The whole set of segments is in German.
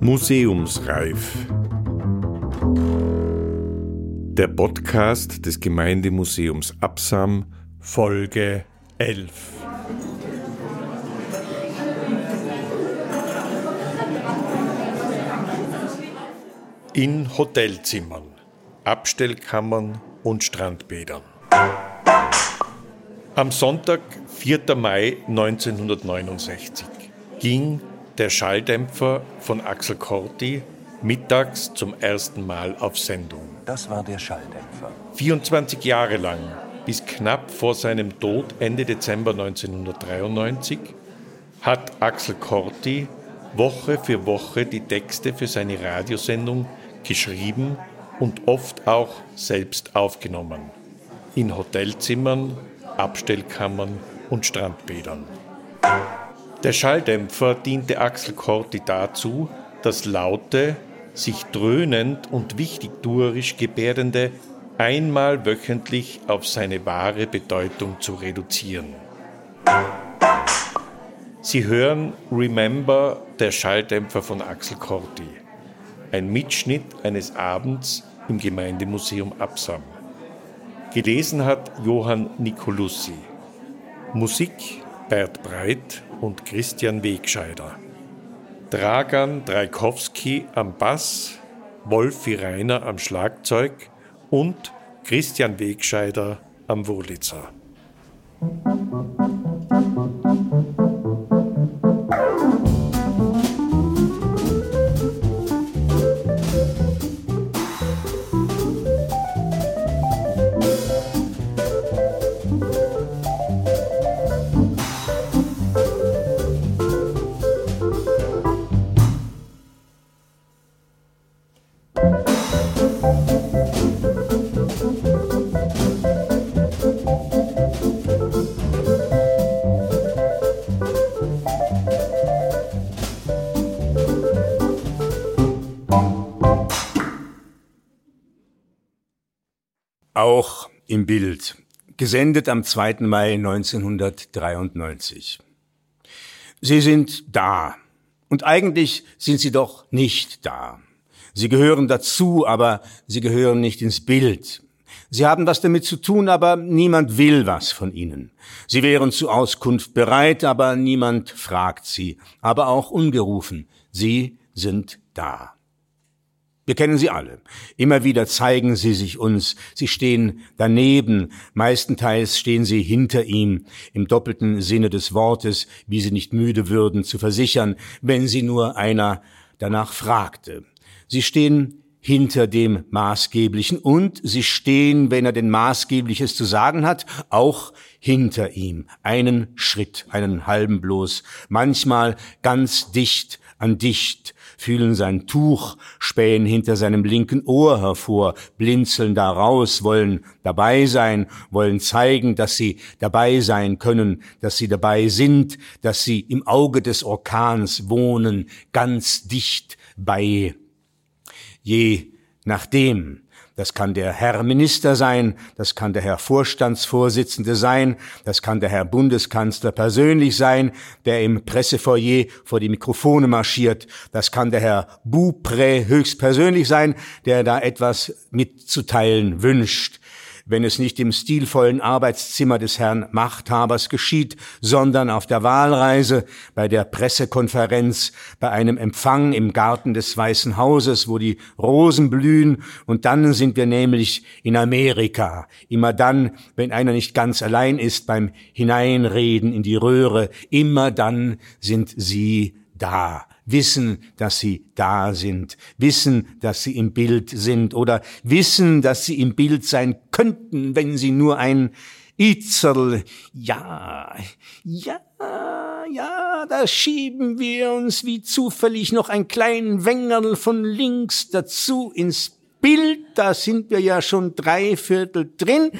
Museumsreif. Der Podcast des Gemeindemuseums Absam, Folge 11. In Hotelzimmern, Abstellkammern und Strandbädern. Am Sonntag, 4. Mai 1969, ging der Schalldämpfer von Axel Corti mittags zum ersten Mal auf Sendung. Das war der Schalldämpfer. 24 Jahre lang, bis knapp vor seinem Tod Ende Dezember 1993, hat Axel Corti Woche für Woche die Texte für seine Radiosendung geschrieben und oft auch selbst aufgenommen. In Hotelzimmern, Abstellkammern und Strandbädern. Der Schalldämpfer diente Axel Corti dazu, das laute, sich dröhnend und wichtigtuerisch gebärdende einmal wöchentlich auf seine wahre Bedeutung zu reduzieren. Sie hören Remember, der Schalldämpfer von Axel Corti. Ein Mitschnitt eines Abends im Gemeindemuseum Absam. Gelesen hat Johann Nicolussi. Musik Bert Breit und Christian Wegscheider. Dragan Dreikowski am Bass, Wolfi Reiner am Schlagzeug und Christian Wegscheider am Wurlitzer. Bild, gesendet am 2. Mai 1993. Sie sind da. Und eigentlich sind sie doch nicht da. Sie gehören dazu, aber sie gehören nicht ins Bild. Sie haben was damit zu tun, aber niemand will was von ihnen. Sie wären zu Auskunft bereit, aber niemand fragt sie, aber auch ungerufen. Sie sind da. Wir kennen sie alle. Immer wieder zeigen sie sich uns. Sie stehen daneben. Meistenteils stehen sie hinter ihm, im doppelten Sinne des Wortes, wie sie nicht müde würden zu versichern, wenn sie nur einer danach fragte. Sie stehen hinter dem Maßgeblichen und sie stehen, wenn er denn Maßgebliches zu sagen hat, auch hinter ihm. Einen Schritt, einen halben bloß, manchmal ganz dicht an dicht, fühlen sein Tuch, spähen hinter seinem linken Ohr hervor, blinzeln daraus, wollen dabei sein, wollen zeigen, dass sie dabei sein können, dass sie dabei sind, dass sie im Auge des Orkans wohnen, ganz dicht bei. Je nachdem, das kann der Herr Minister sein, das kann der Herr Vorstandsvorsitzende sein, das kann der Herr Bundeskanzler persönlich sein, der im Pressefoyer vor die Mikrofone marschiert, das kann der Herr Boupré höchstpersönlich sein, der da etwas mitzuteilen wünscht wenn es nicht im stilvollen Arbeitszimmer des Herrn Machthabers geschieht, sondern auf der Wahlreise, bei der Pressekonferenz, bei einem Empfang im Garten des Weißen Hauses, wo die Rosen blühen, und dann sind wir nämlich in Amerika. Immer dann, wenn einer nicht ganz allein ist beim Hineinreden in die Röhre, immer dann sind sie da wissen, dass sie da sind, wissen, dass sie im Bild sind oder wissen, dass sie im Bild sein könnten, wenn sie nur ein Itzerl, ja, ja, ja, da schieben wir uns wie zufällig noch ein kleinen Wengerl von links dazu ins Bild, da sind wir ja schon drei Viertel drin.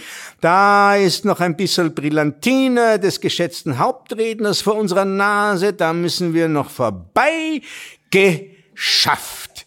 Da ist noch ein bisschen Brillantine des geschätzten Hauptredners vor unserer Nase, da müssen wir noch vorbei. Geschafft.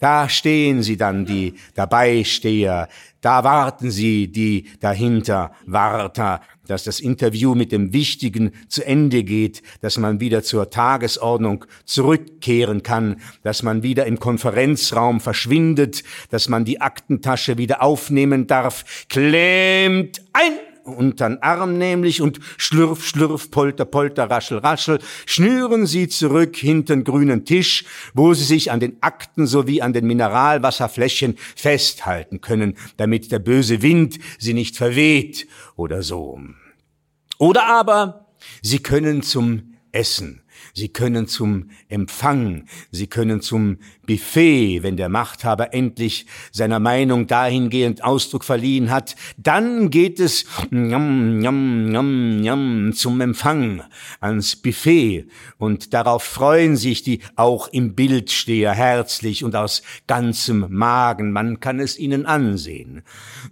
Da stehen sie dann, die Dabeisteher, da warten sie, die dahinter Warter, dass das Interview mit dem Wichtigen zu Ende geht, dass man wieder zur Tagesordnung zurückkehren kann, dass man wieder im Konferenzraum verschwindet, dass man die Aktentasche wieder aufnehmen darf, klemmt ein untern Arm nämlich und schlürf, schlürf, polter, polter, raschel, raschel, schnüren sie zurück hinten grünen Tisch, wo sie sich an den Akten sowie an den Mineralwasserfläschchen festhalten können, damit der böse Wind sie nicht verweht oder so. Oder aber sie können zum Essen Sie können zum Empfang, Sie können zum Buffet, wenn der Machthaber endlich seiner Meinung dahingehend Ausdruck verliehen hat, dann geht es njam, njam, njam, njam, zum Empfang, ans Buffet, und darauf freuen sich die auch im Bildsteher herzlich und aus ganzem Magen, man kann es ihnen ansehen.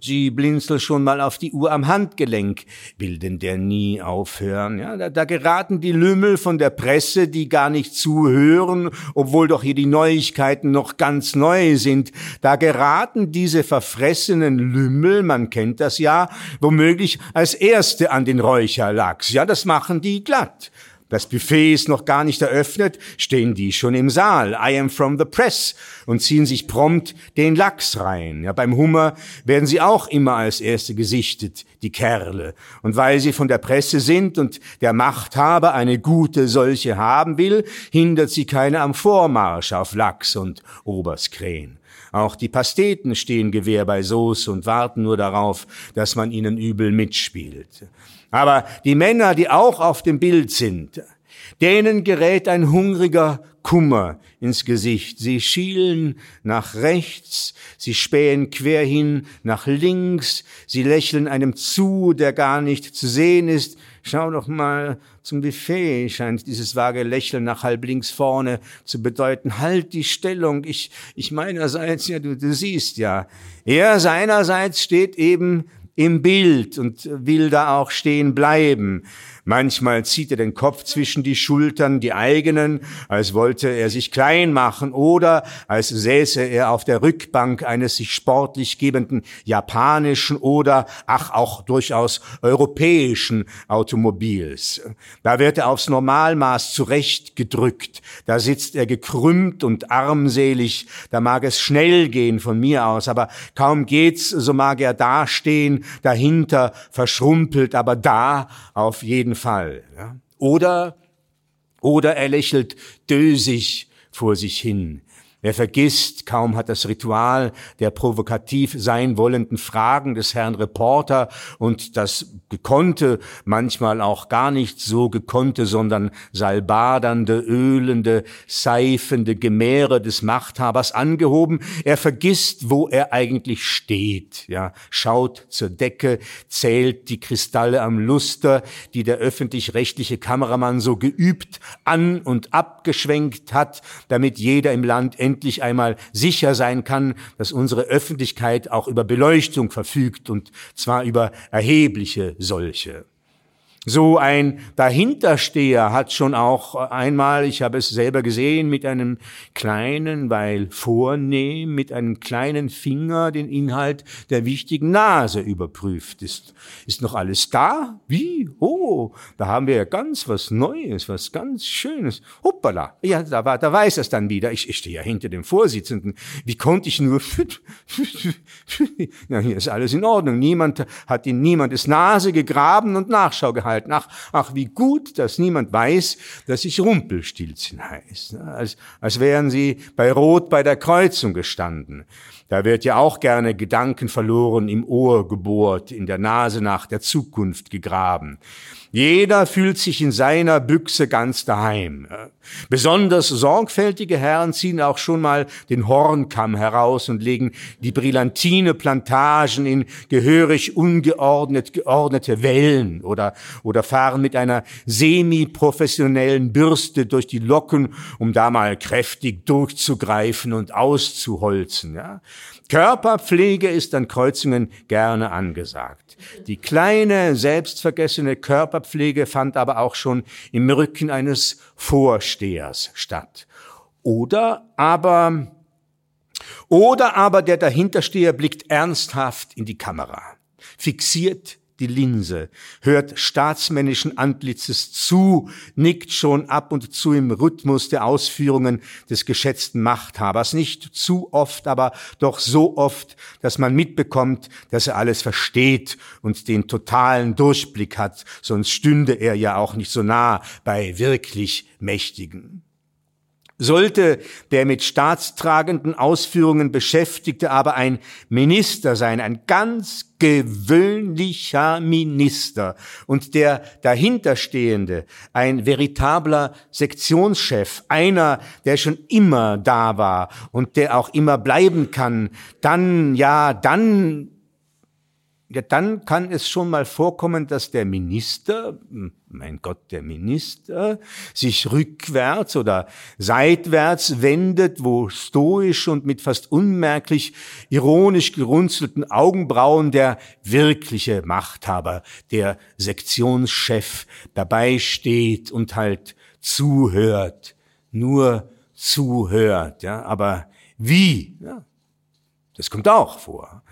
Sie blinzeln schon mal auf die Uhr am Handgelenk, will denn der nie aufhören, ja, da, da geraten die Lümmel von der Presse Presse, die gar nicht zuhören, obwohl doch hier die Neuigkeiten noch ganz neu sind. Da geraten diese verfressenen Lümmel, man kennt das ja, womöglich als Erste an den Räucherlachs. Ja, das machen die glatt. Das Buffet ist noch gar nicht eröffnet, stehen die schon im Saal. I am from the press und ziehen sich prompt den Lachs rein. Ja, beim Hummer werden sie auch immer als Erste gesichtet, die Kerle. Und weil sie von der Presse sind und der Machthaber eine gute solche haben will, hindert sie keine am Vormarsch auf Lachs und Oberskrähen. Auch die Pasteten stehen Gewehr bei Soße und warten nur darauf, dass man ihnen übel mitspielt. Aber die Männer, die auch auf dem Bild sind, denen gerät ein hungriger Kummer ins Gesicht. Sie schielen nach rechts, sie spähen quer hin nach links, sie lächeln einem zu, der gar nicht zu sehen ist. Schau doch mal zum Buffet, scheint dieses vage Lächeln nach halb links vorne zu bedeuten. Halt die Stellung, ich, ich meinerseits, ja, du, du siehst ja. Er seinerseits steht eben im Bild und will da auch stehen bleiben. Manchmal zieht er den Kopf zwischen die Schultern, die eigenen, als wollte er sich klein machen oder als säße er auf der Rückbank eines sich sportlich gebenden japanischen oder, ach, auch durchaus europäischen Automobils. Da wird er aufs Normalmaß zurechtgedrückt, da sitzt er gekrümmt und armselig, da mag es schnell gehen von mir aus, aber kaum geht's, so mag er dastehen, dahinter verschrumpelt, aber da auf jeden Fall. Ja? Oder, oder er lächelt dösig vor sich hin. Er vergisst, kaum hat das Ritual der provokativ sein wollenden Fragen des Herrn Reporter und das gekonnte, manchmal auch gar nicht so gekonnte, sondern salbadernde, ölende, seifende Gemäre des Machthabers angehoben. Er vergisst, wo er eigentlich steht, ja, schaut zur Decke, zählt die Kristalle am Luster, die der öffentlich-rechtliche Kameramann so geübt an und abgeschwenkt hat, damit jeder im Land endlich einmal sicher sein kann, dass unsere Öffentlichkeit auch über Beleuchtung verfügt und zwar über erhebliche solche. So ein Dahintersteher hat schon auch einmal, ich habe es selber gesehen, mit einem kleinen, weil vornehm, mit einem kleinen Finger den Inhalt der wichtigen Nase überprüft. Ist, ist noch alles da? Wie? Oh, da haben wir ja ganz was Neues, was ganz Schönes. Hoppala. Ja, da, war, da weiß es dann wieder. Ich, ich stehe ja hinter dem Vorsitzenden. Wie konnte ich nur... ja, hier ist alles in Ordnung. Niemand hat in niemandes Nase gegraben und Nachschau gehalten halten. Ach, ach, wie gut, dass niemand weiß, dass ich Rumpelstilzchen heißt. Als, als wären sie bei Rot bei der Kreuzung gestanden. Da wird ja auch gerne Gedanken verloren im Ohr gebohrt, in der Nase nach der Zukunft gegraben. Jeder fühlt sich in seiner Büchse ganz daheim. Besonders sorgfältige Herren ziehen auch schon mal den Hornkamm heraus und legen die brillantine Plantagen in gehörig ungeordnet geordnete Wellen oder, oder fahren mit einer semi-professionellen Bürste durch die Locken, um da mal kräftig durchzugreifen und auszuholzen. Ja? Körperpflege ist an Kreuzungen gerne angesagt. Die kleine, selbstvergessene Körperpflege fand aber auch schon im Rücken eines Vorstehers statt. Oder aber, oder aber der Dahintersteher blickt ernsthaft in die Kamera, fixiert die Linse, hört staatsmännischen Antlitzes zu, nickt schon ab und zu im Rhythmus der Ausführungen des geschätzten Machthabers. Nicht zu oft, aber doch so oft, dass man mitbekommt, dass er alles versteht und den totalen Durchblick hat, sonst stünde er ja auch nicht so nah bei wirklich Mächtigen. Sollte der mit staatstragenden Ausführungen Beschäftigte aber ein Minister sein, ein ganz gewöhnlicher Minister. Und der dahinterstehende ein veritabler Sektionschef, einer, der schon immer da war und der auch immer bleiben kann, dann, ja, dann ja, dann kann es schon mal vorkommen, dass der Minister, mein Gott, der Minister, sich rückwärts oder seitwärts wendet, wo stoisch und mit fast unmerklich ironisch gerunzelten Augenbrauen der wirkliche Machthaber, der Sektionschef dabei steht und halt zuhört, nur zuhört, ja, aber wie, ja, das kommt auch vor.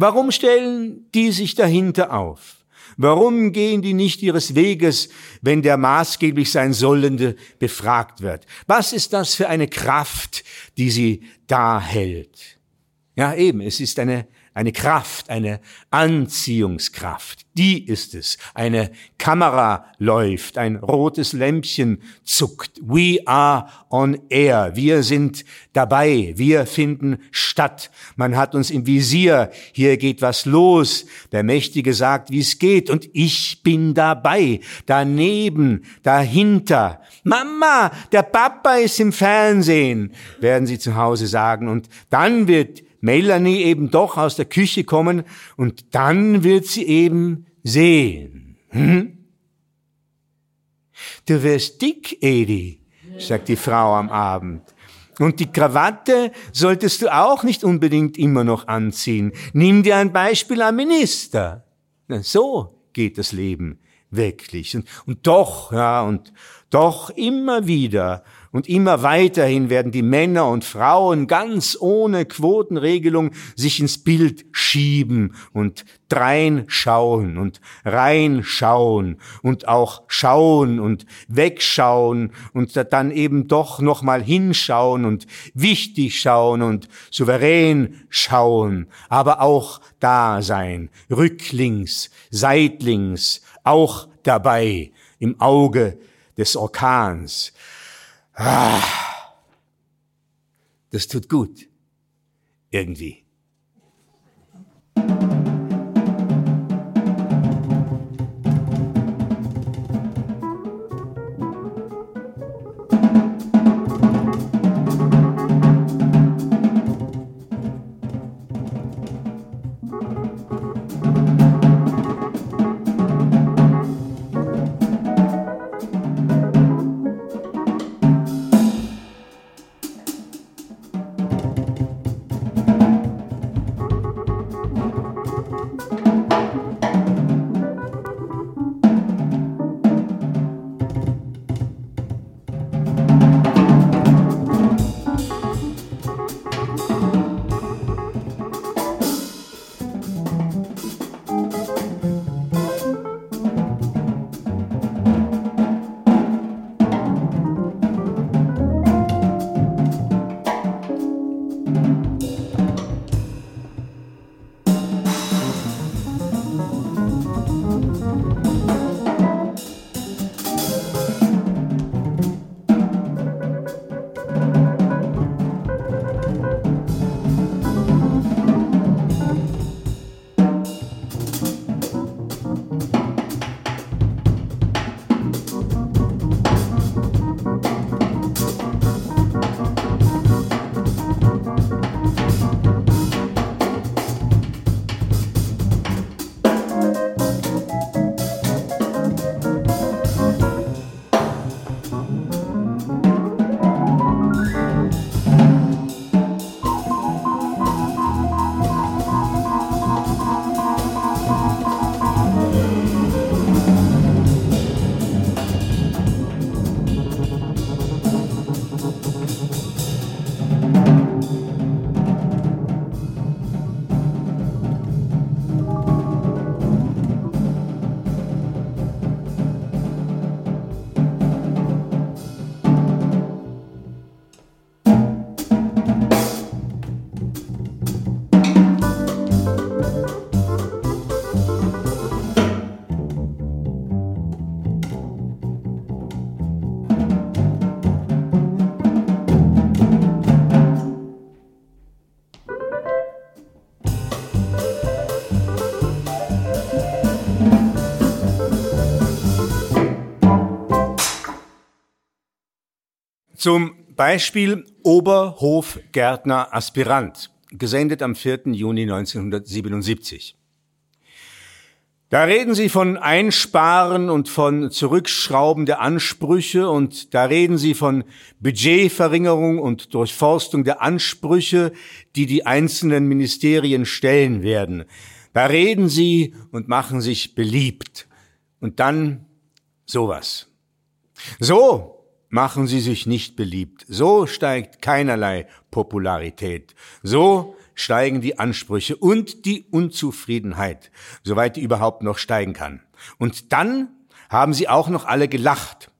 Warum stellen die sich dahinter auf? Warum gehen die nicht ihres Weges, wenn der maßgeblich sein Sollende befragt wird? Was ist das für eine Kraft, die sie da hält? Ja, eben, es ist eine eine Kraft, eine Anziehungskraft. Die ist es. Eine Kamera läuft, ein rotes Lämpchen zuckt. We are on air. Wir sind dabei. Wir finden statt. Man hat uns im Visier. Hier geht was los. Der Mächtige sagt, wie es geht. Und ich bin dabei. Daneben, dahinter. Mama, der Papa ist im Fernsehen, werden sie zu Hause sagen. Und dann wird Melanie eben doch aus der Küche kommen und dann wird sie eben sehen. Hm? Du wirst dick, Edi, sagt die Frau am Abend. Und die Krawatte solltest du auch nicht unbedingt immer noch anziehen. Nimm dir ein Beispiel am Minister. So geht das Leben wirklich. Und, und doch, ja, und doch immer wieder und immer weiterhin werden die Männer und Frauen ganz ohne Quotenregelung sich ins Bild schieben und dreinschauen und reinschauen und auch schauen und wegschauen und dann eben doch nochmal hinschauen und wichtig schauen und souverän schauen, aber auch da sein, rücklings, seitlings, auch dabei, im Auge des Orkans, Ah, das tut gut. Irgendwie. Zum Beispiel Oberhofgärtner Aspirant, gesendet am 4. Juni 1977. Da reden Sie von Einsparen und von Zurückschrauben der Ansprüche und da reden Sie von Budgetverringerung und Durchforstung der Ansprüche, die die einzelnen Ministerien stellen werden. Da reden Sie und machen sich beliebt. Und dann sowas. So machen Sie sich nicht beliebt. So steigt keinerlei Popularität. So steigen die Ansprüche und die Unzufriedenheit, soweit die überhaupt noch steigen kann. Und dann haben sie auch noch alle gelacht.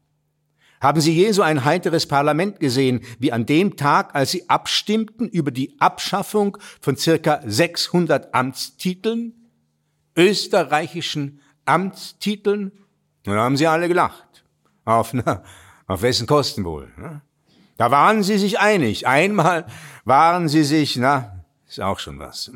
Haben Sie je so ein heiteres Parlament gesehen, wie an dem Tag, als Sie abstimmten über die Abschaffung von circa 600 Amtstiteln, österreichischen Amtstiteln? Dann haben Sie alle gelacht. Auf, na, auf wessen Kosten wohl? Ne? Da waren Sie sich einig. Einmal waren Sie sich, na, ist auch schon was.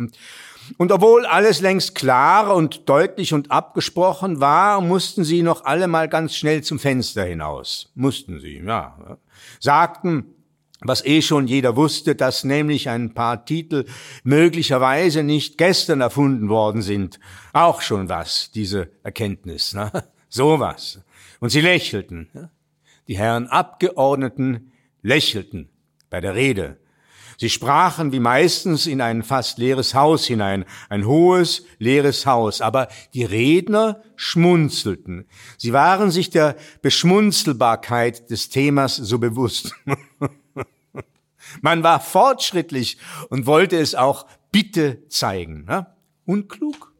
Und obwohl alles längst klar und deutlich und abgesprochen war, mussten sie noch alle mal ganz schnell zum Fenster hinaus. Mussten sie, ja. Sagten, was eh schon jeder wusste, dass nämlich ein paar Titel möglicherweise nicht gestern erfunden worden sind. Auch schon was, diese Erkenntnis, ne? So was. Und sie lächelten. Die Herren Abgeordneten lächelten bei der Rede Sie sprachen wie meistens in ein fast leeres Haus hinein, ein hohes, leeres Haus, aber die Redner schmunzelten. Sie waren sich der Beschmunzelbarkeit des Themas so bewusst. Man war fortschrittlich und wollte es auch bitte zeigen. Ne? Unklug?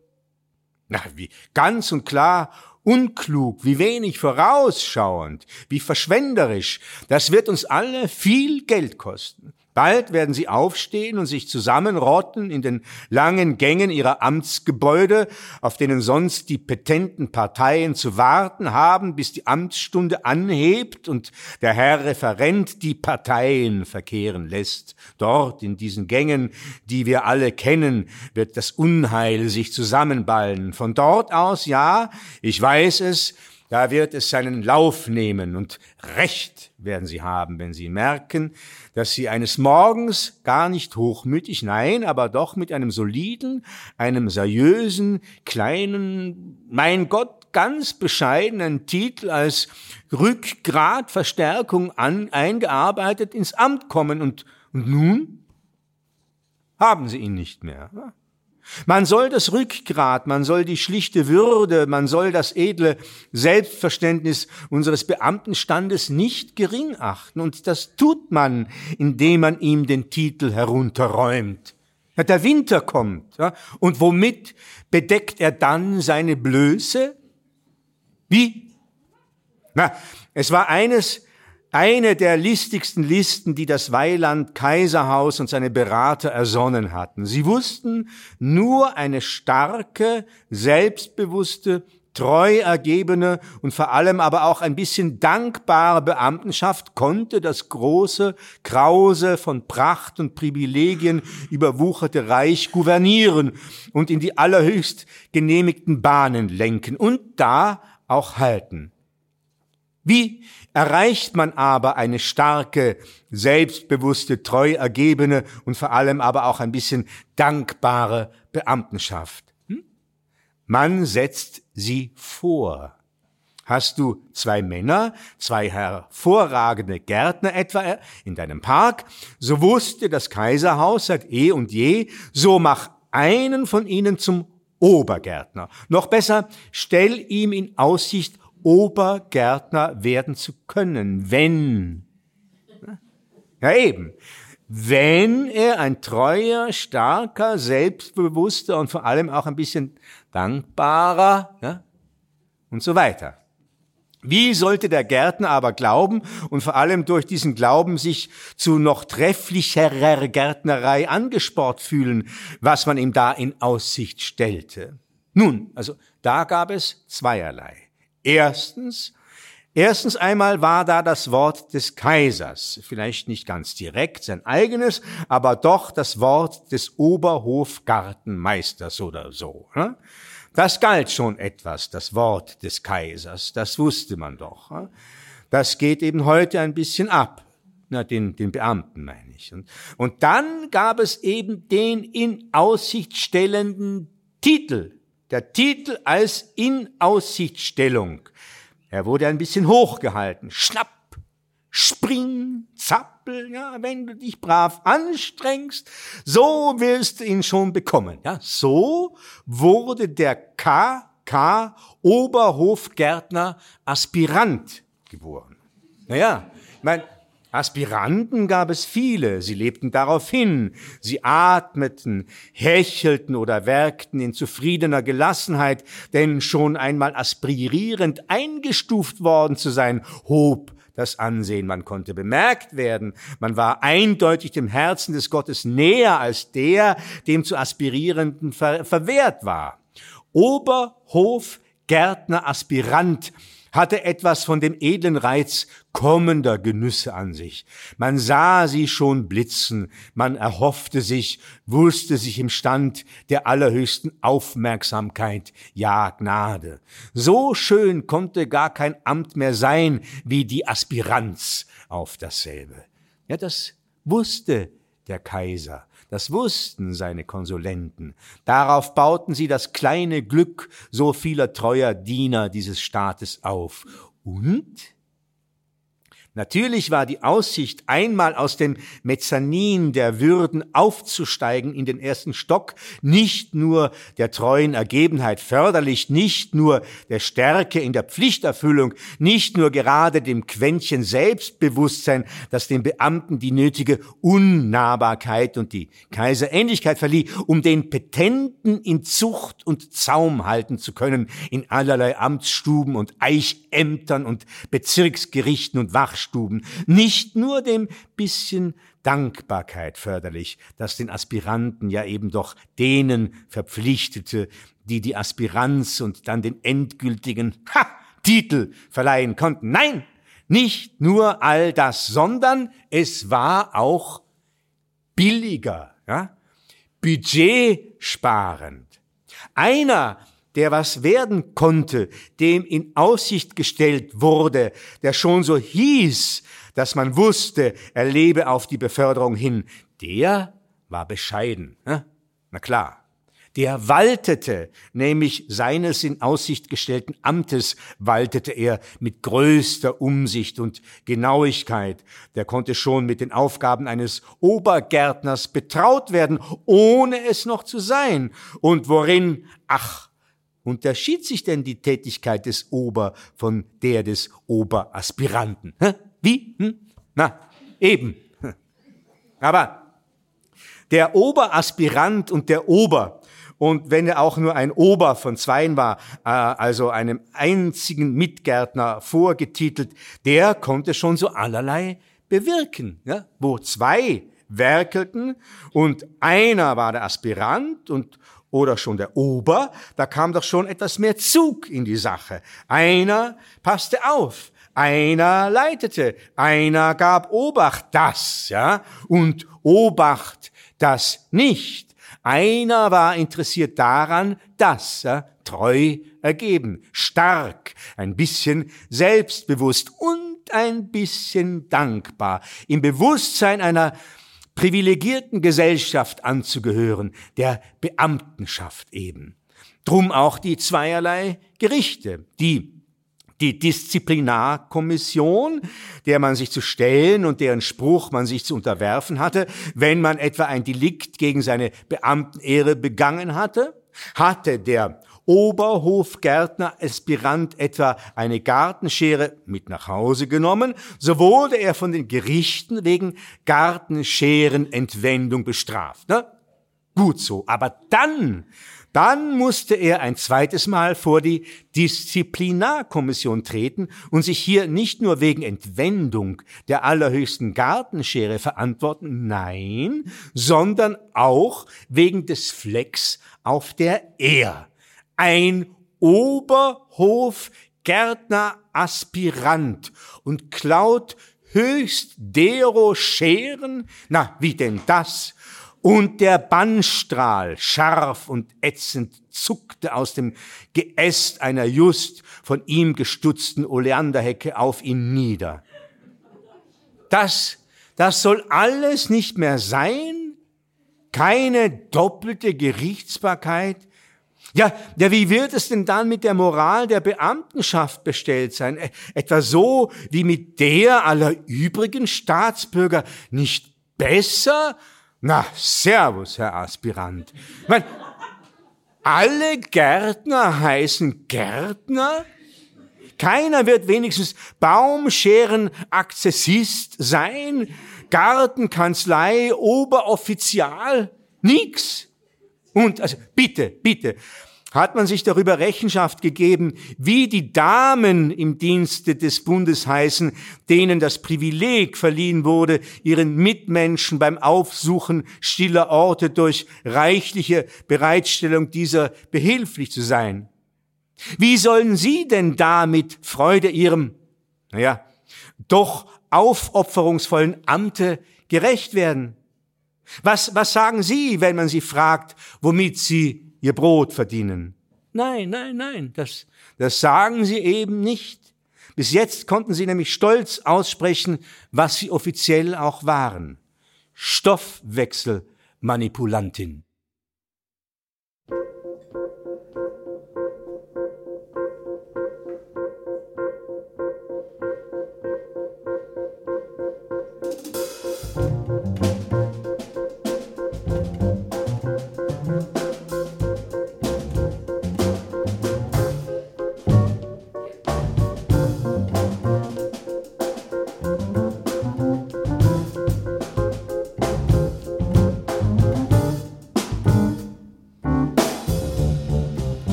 Na, wie ganz und klar unklug, wie wenig vorausschauend, wie verschwenderisch. Das wird uns alle viel Geld kosten. Bald werden sie aufstehen und sich zusammenrotten in den langen Gängen ihrer Amtsgebäude, auf denen sonst die petenten Parteien zu warten haben, bis die Amtsstunde anhebt und der Herr Referent die Parteien verkehren lässt. Dort in diesen Gängen, die wir alle kennen, wird das Unheil sich zusammenballen. Von dort aus, ja, ich weiß es, da wird es seinen Lauf nehmen und Recht werden sie haben, wenn sie merken, dass sie eines Morgens gar nicht hochmütig, nein, aber doch mit einem soliden, einem seriösen, kleinen, mein Gott, ganz bescheidenen Titel als Rückgratverstärkung an, eingearbeitet ins Amt kommen und, und nun haben sie ihn nicht mehr. Man soll das Rückgrat, man soll die schlichte Würde, man soll das edle Selbstverständnis unseres Beamtenstandes nicht gering achten. Und das tut man, indem man ihm den Titel herunterräumt. Ja, der Winter kommt. Ja, und womit bedeckt er dann seine Blöße? Wie? Na, es war eines eine der listigsten Listen, die das Weiland Kaiserhaus und seine Berater ersonnen hatten. Sie wussten, nur eine starke, selbstbewusste, treu ergebene und vor allem aber auch ein bisschen dankbare Beamtenschaft konnte das große, krause, von Pracht und Privilegien überwucherte Reich gouvernieren und in die allerhöchst genehmigten Bahnen lenken und da auch halten. Wie erreicht man aber eine starke, selbstbewusste, treu ergebene und vor allem aber auch ein bisschen dankbare Beamtenschaft? Hm? Man setzt sie vor. Hast du zwei Männer, zwei hervorragende Gärtner etwa in deinem Park, so wusste das Kaiserhaus seit eh und je, so mach einen von ihnen zum Obergärtner. Noch besser, stell ihm in Aussicht Obergärtner werden zu können, wenn, ja eben, wenn er ein treuer, starker, selbstbewusster und vor allem auch ein bisschen dankbarer ja, und so weiter. Wie sollte der Gärtner aber glauben und vor allem durch diesen Glauben sich zu noch trefflicherer Gärtnerei angesport fühlen, was man ihm da in Aussicht stellte? Nun, also da gab es zweierlei. Erstens, erstens einmal war da das Wort des Kaisers, vielleicht nicht ganz direkt sein eigenes, aber doch das Wort des Oberhofgartenmeisters oder so. Ne? Das galt schon etwas, das Wort des Kaisers, das wusste man doch. Ne? Das geht eben heute ein bisschen ab. Na, den, den Beamten meine ich. Und dann gab es eben den in Aussicht stellenden Titel. Der Titel als Inaussichtstellung. Er wurde ein bisschen hochgehalten. Schnapp, spring, zappel, ja, wenn du dich brav anstrengst, so wirst du ihn schon bekommen. Ja, so wurde der KK Oberhofgärtner Aspirant geboren. Naja, ich meine, Aspiranten gab es viele, sie lebten darauf hin, sie atmeten, hechelten oder werkten in zufriedener Gelassenheit, denn schon einmal aspirierend eingestuft worden zu sein, hob das Ansehen, man konnte bemerkt werden, man war eindeutig dem Herzen des Gottes näher als der, dem zu Aspirierenden ver verwehrt war. Oberhof, Gärtner, Aspirant, hatte etwas von dem edlen Reiz kommender Genüsse an sich. Man sah sie schon blitzen, man erhoffte sich, wusste sich im Stand der allerhöchsten Aufmerksamkeit, ja Gnade. So schön konnte gar kein Amt mehr sein wie die Aspiranz auf dasselbe. Ja, das wusste der Kaiser. Das wussten seine Konsulenten. Darauf bauten sie das kleine Glück so vieler treuer Diener dieses Staates auf. Und Natürlich war die Aussicht, einmal aus dem Mezzanin der Würden aufzusteigen in den ersten Stock, nicht nur der treuen Ergebenheit förderlich, nicht nur der Stärke in der Pflichterfüllung, nicht nur gerade dem Quäntchen Selbstbewusstsein, das dem Beamten die nötige Unnahbarkeit und die Kaiserähnlichkeit verlieh, um den Petenten in Zucht und Zaum halten zu können, in allerlei Amtsstuben und Eichämtern und Bezirksgerichten und Wachstuben Nachstuben, nicht nur dem bisschen Dankbarkeit förderlich, das den Aspiranten ja eben doch denen verpflichtete, die die Aspiranz und dann den endgültigen ha, Titel verleihen konnten. Nein, nicht nur all das, sondern es war auch billiger, ja? budgetsparend. Einer der was werden konnte, dem in Aussicht gestellt wurde, der schon so hieß, dass man wusste, er lebe auf die Beförderung hin, der war bescheiden. Ne? Na klar. Der waltete, nämlich seines in Aussicht gestellten Amtes waltete er mit größter Umsicht und Genauigkeit. Der konnte schon mit den Aufgaben eines Obergärtners betraut werden, ohne es noch zu sein. Und worin, ach, unterschied sich denn die Tätigkeit des Ober von der des Oberaspiranten? Wie? Hm? Na, eben. Aber der Oberaspirant und der Ober, und wenn er auch nur ein Ober von zweien war, äh, also einem einzigen Mitgärtner vorgetitelt, der konnte schon so allerlei bewirken, ja? wo zwei werkelten und einer war der Aspirant und oder schon der Ober, da kam doch schon etwas mehr Zug in die Sache. Einer passte auf, einer leitete, einer gab Obacht, das, ja, und Obacht, das nicht. Einer war interessiert daran, das, ja, treu ergeben, stark, ein bisschen selbstbewusst und ein bisschen dankbar, im Bewusstsein einer privilegierten Gesellschaft anzugehören, der Beamtenschaft eben. Drum auch die zweierlei Gerichte, die die Disziplinarkommission, der man sich zu stellen und deren Spruch man sich zu unterwerfen hatte, wenn man etwa ein Delikt gegen seine Beamtenehre begangen hatte, hatte der Oberhofgärtner Aspirant etwa eine Gartenschere mit nach Hause genommen, so wurde er von den Gerichten wegen Gartenscherenentwendung bestraft. Ne? Gut so, aber dann, dann musste er ein zweites Mal vor die Disziplinarkommission treten und sich hier nicht nur wegen Entwendung der allerhöchsten Gartenschere verantworten, nein, sondern auch wegen des Flecks auf der er ein Oberhofgärtner Aspirant und klaut höchst dero Scheren? Na, wie denn das? Und der Bannstrahl, scharf und ätzend, zuckte aus dem Geäst einer just von ihm gestutzten Oleanderhecke auf ihn nieder. Das, das soll alles nicht mehr sein? Keine doppelte Gerichtsbarkeit? Ja, ja, wie wird es denn dann mit der Moral der Beamtenschaft bestellt sein? Etwa so wie mit der aller übrigen Staatsbürger nicht besser? Na, servus, Herr Aspirant. Mein, alle Gärtner heißen Gärtner? Keiner wird wenigstens Baumscheren-Akzessist sein, Gartenkanzlei, Oberoffizial, nix. Und, also bitte, bitte, hat man sich darüber Rechenschaft gegeben, wie die Damen im Dienste des Bundes heißen, denen das Privileg verliehen wurde, ihren Mitmenschen beim Aufsuchen stiller Orte durch reichliche Bereitstellung dieser behilflich zu sein. Wie sollen Sie denn da mit Freude Ihrem, naja, doch aufopferungsvollen Amte gerecht werden? Was, was sagen Sie, wenn man Sie fragt, womit Sie Ihr Brot verdienen? Nein, nein, nein, das, das sagen Sie eben nicht. Bis jetzt konnten Sie nämlich stolz aussprechen, was Sie offiziell auch waren. Stoffwechselmanipulantin.